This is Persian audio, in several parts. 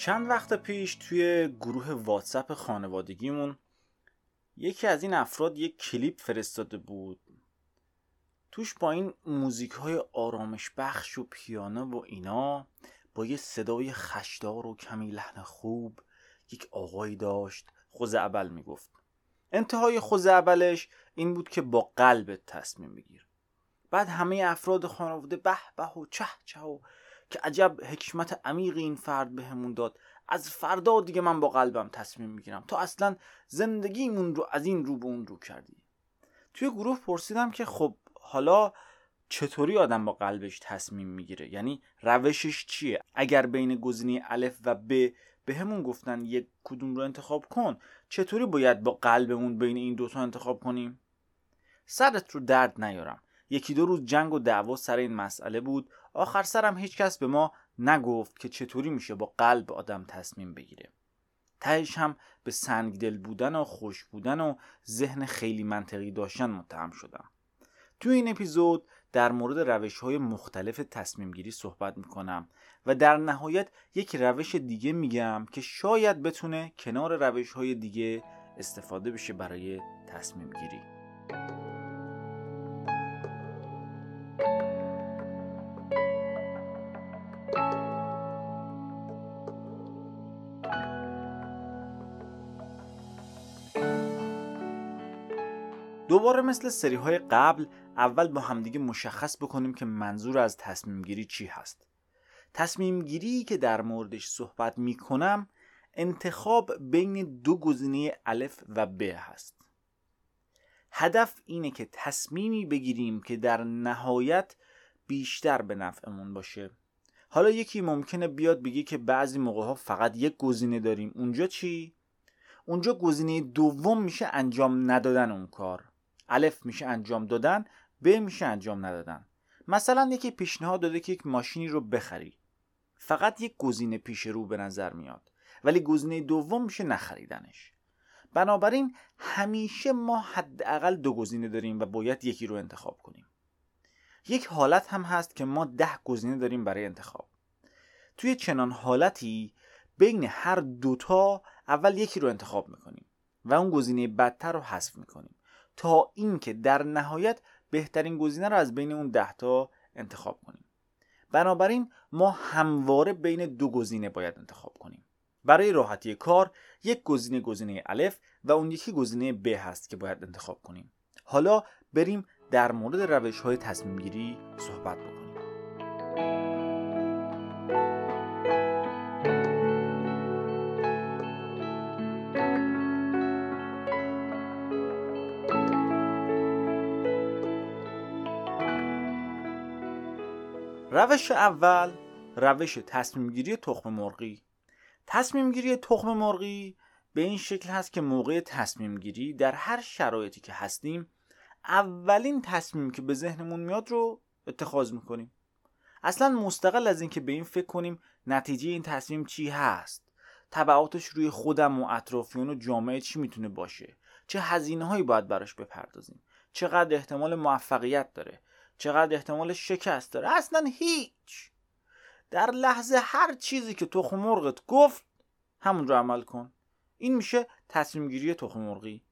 چند وقت پیش توی گروه واتساپ خانوادگیمون یکی از این افراد یک کلیپ فرستاده بود. توش با این موزیک های آرامش بخش و پیانو و اینا با یه صدای خشدار و کمی لحن خوب یک آقایی داشت خوز اول می‌گفت. انتهای خوز اولش این بود که با قلبت تصمیم بگیر بعد همه افراد خانواده به به و چه چه و که عجب حکمت عمیق این فرد بهمون داد. از فردا دیگه من با قلبم تصمیم می‌گیرم. تا اصلا زندگیمون رو از این رو به اون رو کردی. توی گروه پرسیدم که خب حالا چطوری آدم با قلبش تصمیم می‌گیره؟ یعنی روشش چیه؟ اگر بین گزینه الف و ب به همون گفتن یک کدوم رو انتخاب کن چطوری باید با قلبمون بین این دوتا انتخاب کنیم؟ سرت رو درد نیارم. یکی دو روز جنگ و دعوا سر این مسئله بود. آخر سرم هیچکس به ما نگفت که چطوری میشه با قلب آدم تصمیم بگیره. تهش هم به سنگدل بودن و خوش بودن و ذهن خیلی منطقی داشتن متهم شدم. تو این اپیزود در مورد روش های مختلف تصمیم گیری صحبت می‌کنم و در نهایت یک روش دیگه میگم که شاید بتونه کنار روش های دیگه استفاده بشه برای تصمیم گیری دوباره مثل سری های قبل اول با همدیگه مشخص بکنیم که منظور از تصمیم گیری چی هست. تصمیم گیری که در موردش صحبت می کنم انتخاب بین دو گزینه الف و ب هست. هدف اینه که تصمیمی بگیریم که در نهایت بیشتر به نفعمون باشه. حالا یکی ممکنه بیاد بگه که بعضی موقع ها فقط یک گزینه داریم. اونجا چی؟ اونجا گزینه دوم میشه انجام ندادن اون کار. الف میشه انجام دادن ب میشه انجام ندادن. مثلا یکی پیشنهاد داده که یک ماشینی رو بخری. فقط یک گزینه پیش رو به نظر میاد. ولی گزینه دوم میشه نخریدنش. بنابراین همیشه ما حداقل دو گزینه داریم و باید یکی رو انتخاب کنیم. یک حالت هم هست که ما ده گزینه داریم برای انتخاب. توی چنان حالتی بین هر دوتا اول یکی رو انتخاب می‌کنیم و اون گزینه بدتر رو حذف می‌کنیم. تا اینکه در نهایت بهترین گزینه رو از بین اون ده تا انتخاب کنیم. بنابراین ما همواره بین دو گزینه باید انتخاب کنیم. برای راحتی کار یک گزینه گزینه الف و اون یکی گزینه ب هست که باید انتخاب کنیم. حالا بریم در مورد روش های تصمیم گیری صحبت بکنیم. روش اول روش تصمیم گیری تخم مرغی. تصمیم گیری تخم مرغی به این شکل هست که موقع تصمیم گیری در هر شرایطی که هستیم اولین تصمیم که به ذهنمون میاد رو اتخاذ می‌کنیم. اصلا مستقل از اینکه به این فکر کنیم نتیجه این تصمیم چی هست. تبعاتش روی خودم و اطرافیان و جامعه چی می‌تونه باشه؟ چه هزینه هایی باید براش بپردازیم؟ چقدر احتمال موفقیت داره؟ چقدر احتمال شکست داره؟ اصلا هیچ. در لحظه هر چیزی که تخم مرغت گفت همون رو عمل کن. این میشه تصمیم گیری تخم مرغی.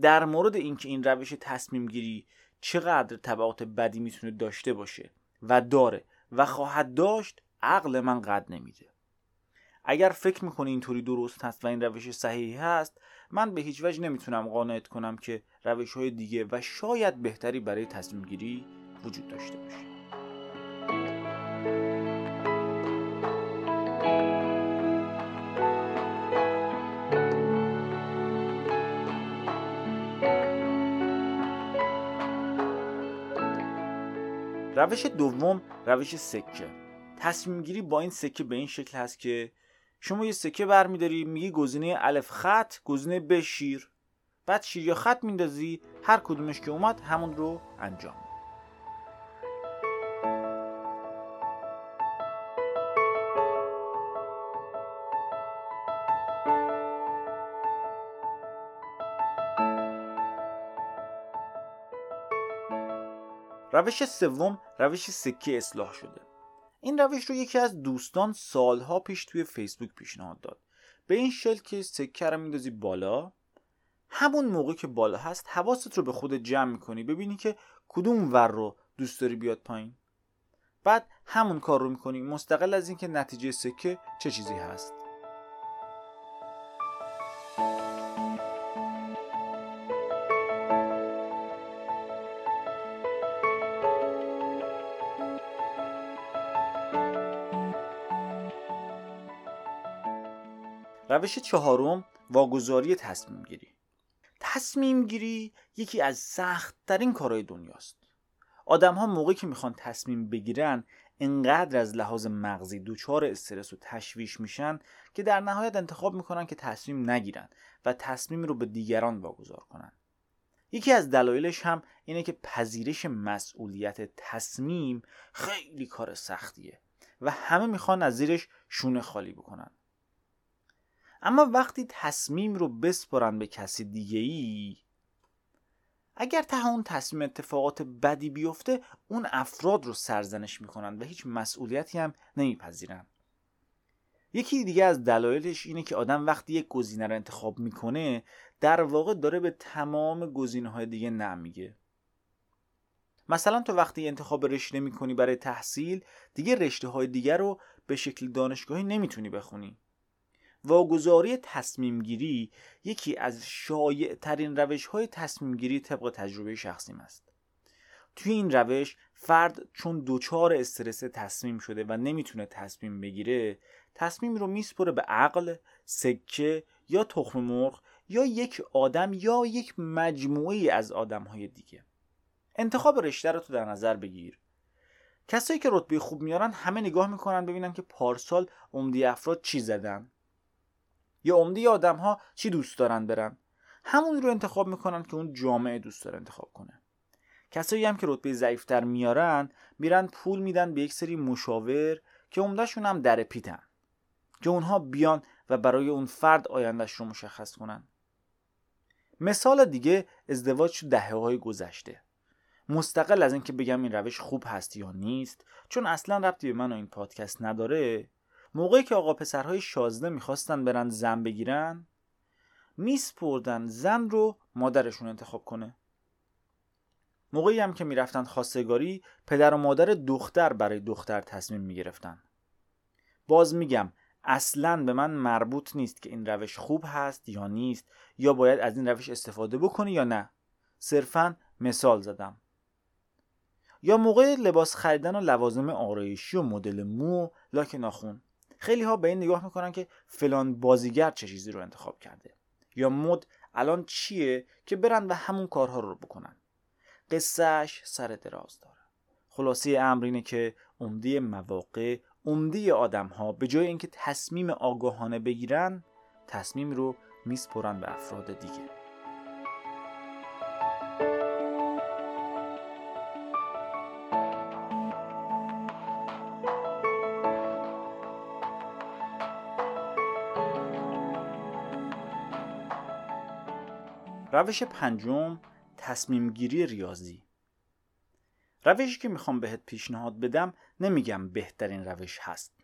در مورد اینکه این روش تصمیم گیری چقدر تبعات بدی می‌تونه داشته باشه و داره و خواهد داشت عقل من قد نمیده. اگر فکر می‌کنی اینطوری درست هست و این روش صحیحی هست من به هیچ وجه نمی‌تونم قانعت کنم که روش های دیگه و شاید بهتری برای تصمیم گیری وجود داشته باشه. روش دوم روش سکه. تصمیم گیری با این سکه به این شکل هست که شما یه سکه برمیداری میگی گزینه الف خط گزینه ب شیر. بعد شیر یا خط میندازی هر کدومش که اومد همون رو انجام روش سوم روش سکه اصلاح شده. این روش رو یکی از دوستان سالها پیش توی فیسبوک پیشنهاد داد. به این شکل که سکه رو میندازی بالا همون موقع که بالا هست حواست رو به خود جمع می‌کنی ببینی که کدوم ور رو دوست داری بیاد پایین. بعد همون کار رو می‌کنی مستقل از اینکه نتیجه سکه چه چیزی هست. روش چهارم واگذاری تصمیم گیری. تصمیم گیری یکی از سخت ترین کارهای دنیاست. آدم ها موقعی که می‌خوان تصمیم بگیرن انقدر از لحاظ مغزی دوچار استرس و تشویش میشن که در نهایت انتخاب می‌کنن که تصمیم نگیرن و تصمیم رو به دیگران واگذار کنن. یکی از دلایلش هم اینه که پذیرش مسئولیت تصمیم خیلی کار سختیه و همه می‌خوان از زیرش شونه خالی بکنن. اما وقتی تصمیم رو بسپرن به کسی دیگه ای اگر ته اون تصمیم اتفاقات بدی بیفته اون افراد رو سرزنش می‌کنن و هیچ مسئولیتی هم نمیپذیرن. یکی دیگه از دلایلش اینه که آدم وقتی یک گزینه رو انتخاب می‌کنه در واقع داره به تمام گزینه های دیگه نمیگه مثلا تو وقتی انتخاب رشته می‌کنی برای تحصیل دیگه رشته های دیگر رو به شکل دانشگاهی نمی‌تونی بخونی. واگذاری تصمیم گیری یکی از شایع ترین روش های تصمیم گیری طبق تجربه شخصیم است. توی این روش فرد چون دوچار استرس تصمیم شده و نمی‌تونه تصمیم بگیره تصمیم رو میسپره به عقل، سکه یا تخم مرغ یا یک آدم یا یک مجموعه از آدم های دیگه. انتخاب رشته رو تو در نظر بگیر. کسایی که رتبه خوب میارن همه نگاه می‌کنن ببینن که پارسال عمدی افراد چی زدن. یا عمده آدم ها چی دوست دارن برن؟ همون رو انتخاب می‌کنن که اون جامعه دوست داره انتخاب کنه. کسایی هم که رتبه ضعیفتر میارن میرن پول میدن به یک سری مشاور که عمدهشون هم در پیتن. که اونها بیان و برای اون فرد آیندهش رو مشخص کنن. مثال دیگه ازدواج تو دهه های گذشته. مستقل از اینکه بگم این روش خوب هست یا نیست چون اصلا ربطی به من و این پادکست نداره موقعی که آقا پسرهای شازده می‌خواستن برن زن بگیرن میسپردن زن رو مادرشون انتخاب کنه. موقعی هم که می‌رفتن خواستگاری پدر و مادر دختر برای دختر تصمیم می‌گرفتن. باز میگم اصلا به من مربوط نیست که این روش خوب هست یا نیست یا باید از این روش استفاده بکنی یا نه. صرفا مثال زدم. یا موقع لباس خریدن و لوازم آرایشی و مدل مو لاک ناخون. خیلی ها به این نگاه می‌کنن که فلان بازیگر چه چیزی رو انتخاب کرده یا مد الان چیه که برن و همون کارها رو بکنن. قصهش سر دراز داره. خلاصه امر اینه که عمده مواقع عمده آدم ها به جای اینکه تصمیم آگاهانه بگیرن تصمیم رو میسپرن به افراد دیگه. روش پنجم تصمیم گیری ریاضی. روشی که می‌خوام بهت پیشنهاد بدم نمیگم بهترین روش هست.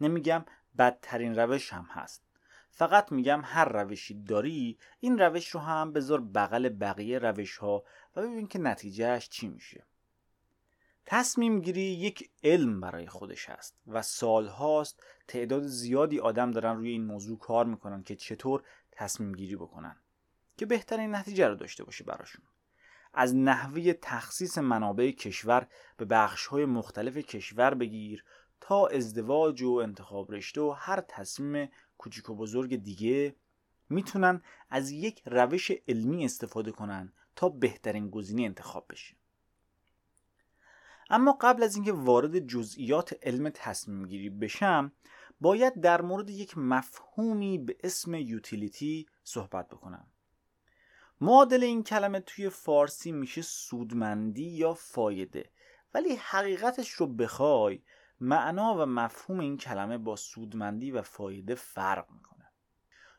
نمیگم بدترین روش هم هست. فقط میگم هر روشی داری این روش رو هم بذار بغل بقیه روش ها و ببین که نتیجهش چی میشه. تصمیم گیری یک علم برای خودش هست و سال هاست تعداد زیادی آدم دارن روی این موضوع کار می‌کنن که چطور تصمیم گیری بکنن. که بهترین نتیجه رو داشته باشه براشون. از نحوه تخصیص منابع کشور به بخش های مختلف کشور بگیر تا ازدواج و انتخاب رشته و هر تصمیم کوچیک و بزرگ دیگه می‌تونن از یک روش علمی استفاده کنن تا بهترین گزینه انتخاب بشه. اما قبل از اینکه وارد جزئیات علم تصمیم گیری بشم باید در مورد یک مفهومی به اسم یوتیلیتی صحبت بکنم. معادل این کلمه توی فارسی میشه سودمندی یا فایده. ولی حقیقتش رو بخوای معنا و مفهوم این کلمه با سودمندی و فایده فرق می‌کنه.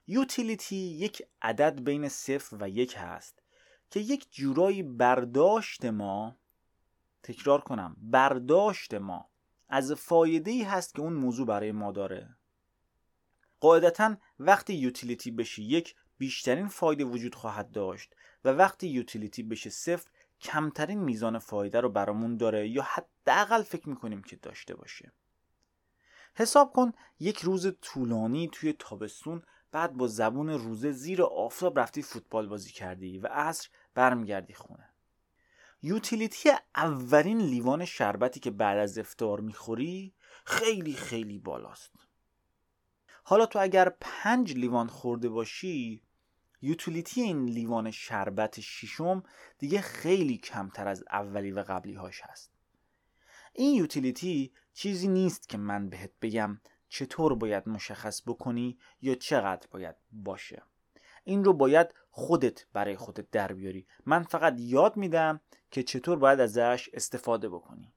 یوتیلیتی یک عدد بین صفر و یک هست که یک جورایی برداشت ما تکرار کنم برداشت ما از فایده ای هست که اون موضوع برای ما داره. قاعدتا وقتی یوتیلیتی بشه یک بیشترین فایده وجود خواهد داشت و وقتی یوتیلیتی بشه صفر کمترین میزان فایده رو برامون داره یا حداقل فکر می‌کنیم که داشته باشه. حساب کن یک روز طولانی توی تابستون بعد با زبون روزه زیر آفتاب رفتی فوتبال بازی کردی و عصر برمیگردی خونه. یوتیلیتی اولین لیوان شربتی که بعد از افتار می‌خوری خیلی خیلی بالاست. حالا تو اگر پنج لیوان خورده باشی یوتیلیتی این لیوان شربت شیشم دیگه خیلی کمتر از اولی و قبلی هاش هست. این یوتیلیتی چیزی نیست که من بهت بگم چطور باید مشخص بکنی یا چقدر باید باشه. این رو باید خودت برای خودت در بیاری. من فقط یاد میدم که چطور باید ازش استفاده بکنی.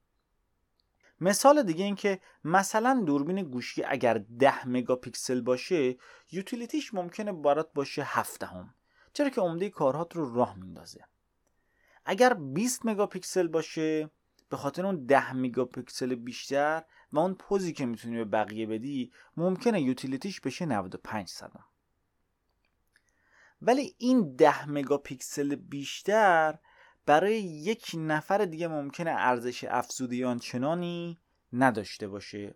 مثال دیگه این که مثلا دوربین گوشی اگر 10 مگاپیکسل باشه یوتیلیتیش ممکنه برات باشه 7 هم چرا که عمده کارهات رو راه میندازه. اگر 20 مگاپیکسل باشه به خاطر اون 10 مگاپیکسل بیشتر و اون پوزی که می‌تونی به بقیه بدی ممکنه یوتیلیتیش بشه 95 صدم. ولی این 10 مگاپیکسل بیشتر برای یک نفر دیگه ممکنه ارزش افزوده آنچنانی نداشته باشه.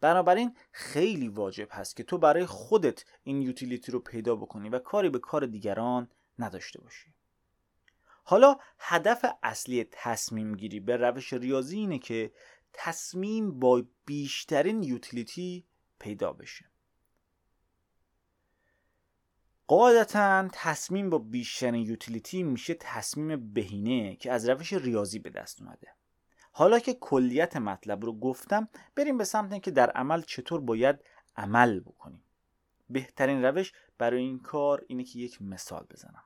بنابراین خیلی واجب هست که تو برای خودت این یوتیلیتی رو پیدا بکنی و کاری به کار دیگران نداشته باشی. حالا هدف اصلی تصمیم گیری به روش ریاضی اینه که تصمیم با بیشترین یوتیلیتی پیدا بشه. قاعدتا تصمیم با بیشترین یوتیلیتی میشه تصمیم بهینه که از روش ریاضی به دست اومده. حالا که کلیت مطلب رو گفتم بریم به سمت که در عمل چطور باید عمل بکنیم. بهترین روش برای این کار اینه که یک مثال بزنم.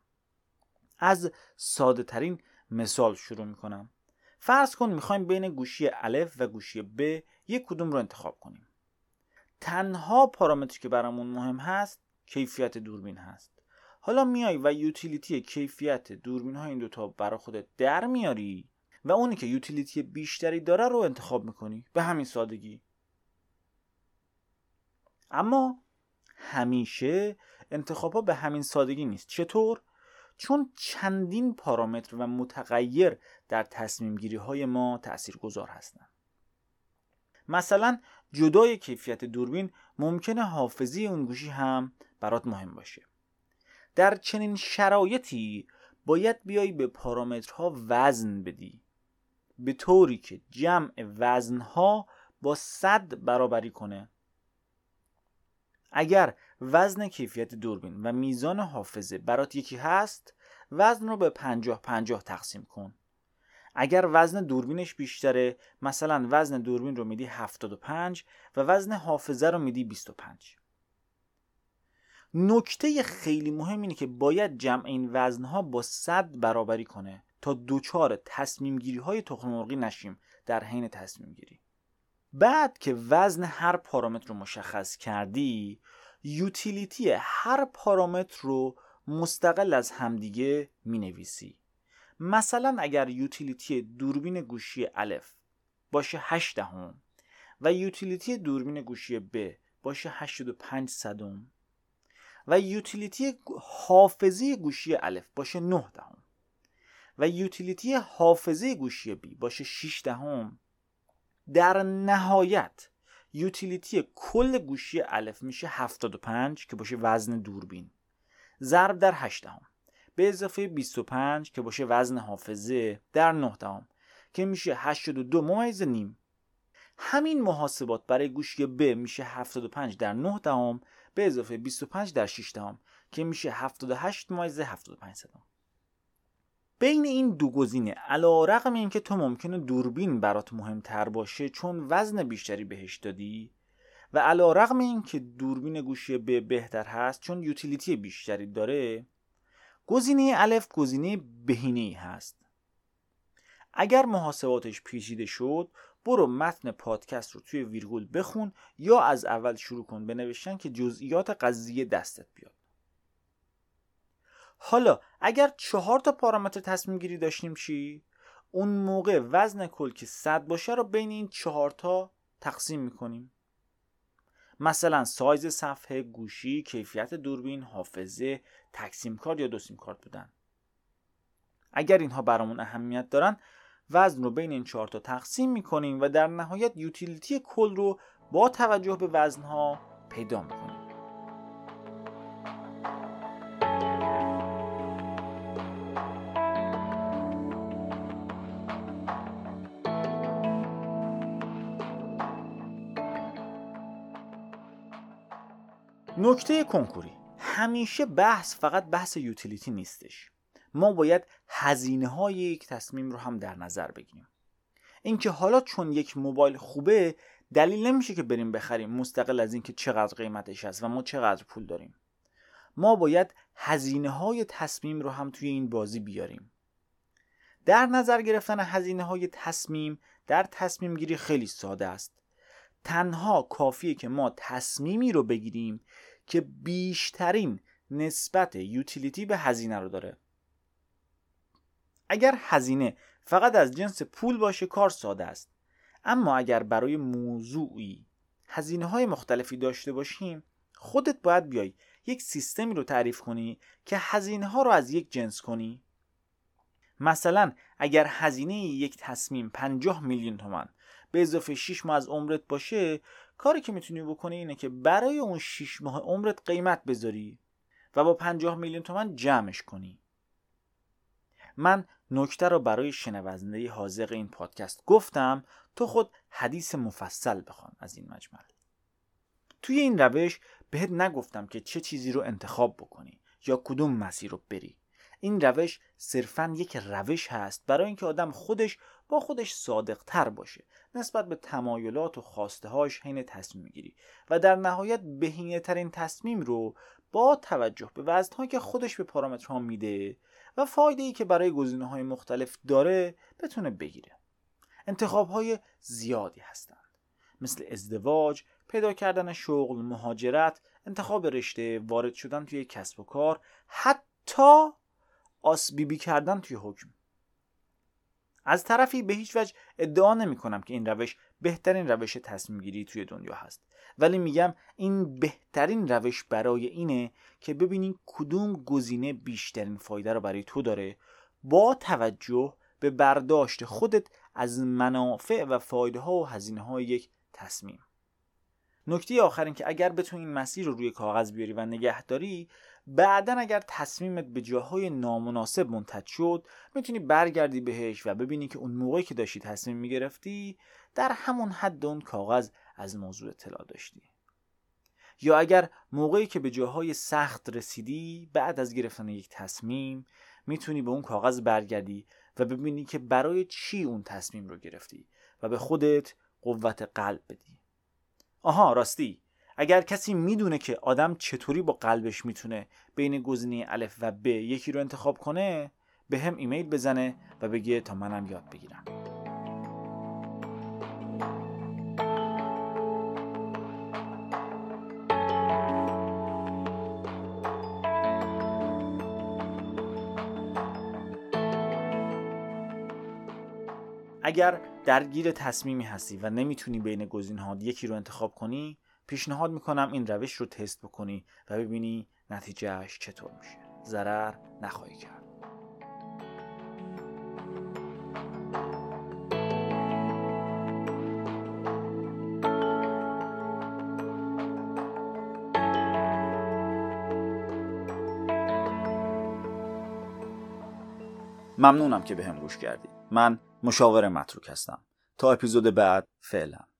از ساده ترین مثال شروع می‌کنم. فرض کن می‌خوایم بین گوشی الف و گوشی ب یک کدوم رو انتخاب کنیم. تنها پارامتری که برامون مهم هست کیفیت دوربین هست. حالا میای و یوتیلیتی کیفیت دوربین های این دوتا برا خودت در میاری و اونی که یوتیلیتی بیشتری داره رو انتخاب می‌کنی. به همین سادگی. اما همیشه انتخاب ها به همین سادگی نیست. چطور؟ چون چندین پارامتر و متغیر در تصمیم گیری های ما تأثیر گذار هستند مثلا جدای کیفیت دوربین ممکنه حافظی اون گوشی هم برات مهم باشه. در چنین شرایطی باید بیای به پارامترها وزن بدی. به طوری که جمع وزنها با صد برابری کنه. اگر وزن کیفیت دوربین و میزان حافظه برات یکی هست وزن رو به پنجاه پنجاه تقسیم کن. اگر وزن دوربینش بیشتره مثلا وزن دوربین رو میدی 75 و وزن حافظه رو میدی 25 نکته خیلی مهم اینه که باید جمع این وزنها با صد برابری کنه تا دوچار تصمیم گیری های تخم نشیم در حین تصمیم گیری بعد که وزن هر پارامتر رو مشخص کردی یوتیلیتی هر پارامتر رو مستقل از همدیگه می نویسی مثلا اگر یوتیلیتی دوربین گوشی الف باشه 8 دهم و یوتیلیتی دوربین گوشی ب باشه 85 صدم و یوتیلیتی حافظه گوشی الف باشه 9 دهم. و یوتیلیتی حافظه گوشی بی باشه 6 دهم. در نهایت یوتیلیتی کل گوشی الف میشه 75 که باشه وزن دوربین. ضرب در 8 دهم. به اضافه 25 که باشه وزن حافظه در 9 دهم. که میشه 82 ممیز نیم. همین محاسبات برای گوشی ب میشه 75 در 9 دهم به اضافه 25 در 6 دهم که میشه 78 ممیز 75 صدام بین این دو گزینه علا رقم این که تو ممکنه دوربین برات مهمتر باشه چون وزن بیشتری بهش دادی و علا رقم این که دوربین گوشی ب بهتر هست چون یوتیلیتی بیشتری داره گزینه الف گزینه بهینه هست. اگر محاسباتش پیچیده شد برو متن پادکست رو توی ویرگول بخون یا از اول شروع کن به نوشتن که جزئیات قضیه دستت بیاد. حالا اگر چهار تا پارامتر تصمیم گیری داشتیم چی؟ اون موقع وزن کل که 100 باشه رو بین این چهار تا تقسیم می‌کنیم. مثلا سایز صفحه گوشی کیفیت دوربین حافظه تقسیم کارت یا دو سیم کارت بودن. اگر اینها برامون اهمیت دارن وزن رو بین این چهار تا تقسیم می‌کنیم و در نهایت یوتیلیتی کل رو با توجه به وزنها پیدا می‌کنیم. نکته کنکوری. همیشه بحث فقط بحث یوتیلیتی نیستش. ما باید هزینه های یک تصمیم رو هم در نظر بگیریم. اینکه حالا چون یک موبایل خوبه دلیل نمیشه که بریم بخریم مستقل از اینکه چقدر قیمتش هست و ما چقدر پول داریم. ما باید هزینه های تصمیم رو هم توی این بازی بیاریم. در نظر گرفتن هزینه های تصمیم در تصمیم گیری خیلی ساده است. تنها کافیه که ما تصمیمی رو بگیریم که بیشترین نسبت یوتیلیتی به هزینه رو داره. اگر هزینه فقط از جنس پول باشه کار ساده است. اما اگر برای موضوعی هزینه های مختلفی داشته باشیم خودت باید بیای یک سیستمی رو تعریف کنی که هزینه ها رو از یک جنس کنی. مثلا اگر هزینه یک تصمیم 50 میلیون تومن به اضافه 6 ماه از عمرت باشه کاری که می‌تونی بکنی اینه که برای اون 6 ماه عمرت قیمت بذاری و با 50 میلیون تومن جمعش کنی. من نکته رو برای شنونده حاضق این پادکست گفتم تو خود حدیث مفصل بخوان از این مجمل. توی این روش بهت نگفتم که چه چیزی رو انتخاب بکنی یا کدوم مسیر رو بری. این روش صرفا یک روش هست برای اینکه آدم خودش با خودش صادق تر باشه نسبت به تمایلات و خواسته هاش حین تصمیم گیری و در نهایت بهینه ترین تصمیم رو با توجه به وزنهایی که خودش به پارامترها میده و فایده ای که برای گزینه های مختلف داره بتونه بگیره. انتخاب های زیادی هستند. مثل ازدواج، پیدا کردن شغل، مهاجرت، انتخاب رشته، وارد شدن توی کسب و کار، حتی آسبیبی کردن توی حکم. از طرفی به هیچ وجه ادعا نمی کنم که این روش بهترین روش تصمیم گیری توی دنیا هست. ولی میگم این بهترین روش برای اینه که ببینی کدوم گزینه بیشترین فایده رو برای تو داره با توجه به برداشت خودت از منافع و فایده ها و هزینه های یک تصمیم. نکته آخر این که اگر بتونی این مسیر رو روی کاغذ بیاری و نگهداری بعدا اگر تصمیمت به جاهای نامناسب منتج شد می‌تونی برگردی بهش و ببینی که اون موقعی که داشتی تصمیم می‌گرفتی در همون حد اون کاغذ از موضوع اطلاع داشتی. یا اگر موقعی که به جاهای سخت رسیدی بعد از گرفتن یک تصمیم می‌تونی به اون کاغذ برگردی و ببینی که برای چی اون تصمیم رو گرفتی و به خودت قوت قلب بدی. آها راستی. اگر کسی می‌دونه که آدم چطوری با قلبش می‌تونه بین گزینه الف و ب یکی رو انتخاب کنه به هم ایمیل بزنه و بگه تا منم یاد بگیرم. اگر درگیر تصمیمی هستی و نمی‌تونی بین گزینه‌ها یکی رو انتخاب کنی پیشنهاد می‌کنم این روش رو تست بکنی و ببینی نتیجهش چطور میشه. ضرر نخواهی کرد. ممنونم که به هم گوش کردید من مشاور متروک هستم. تا اپیزود بعد فعلا.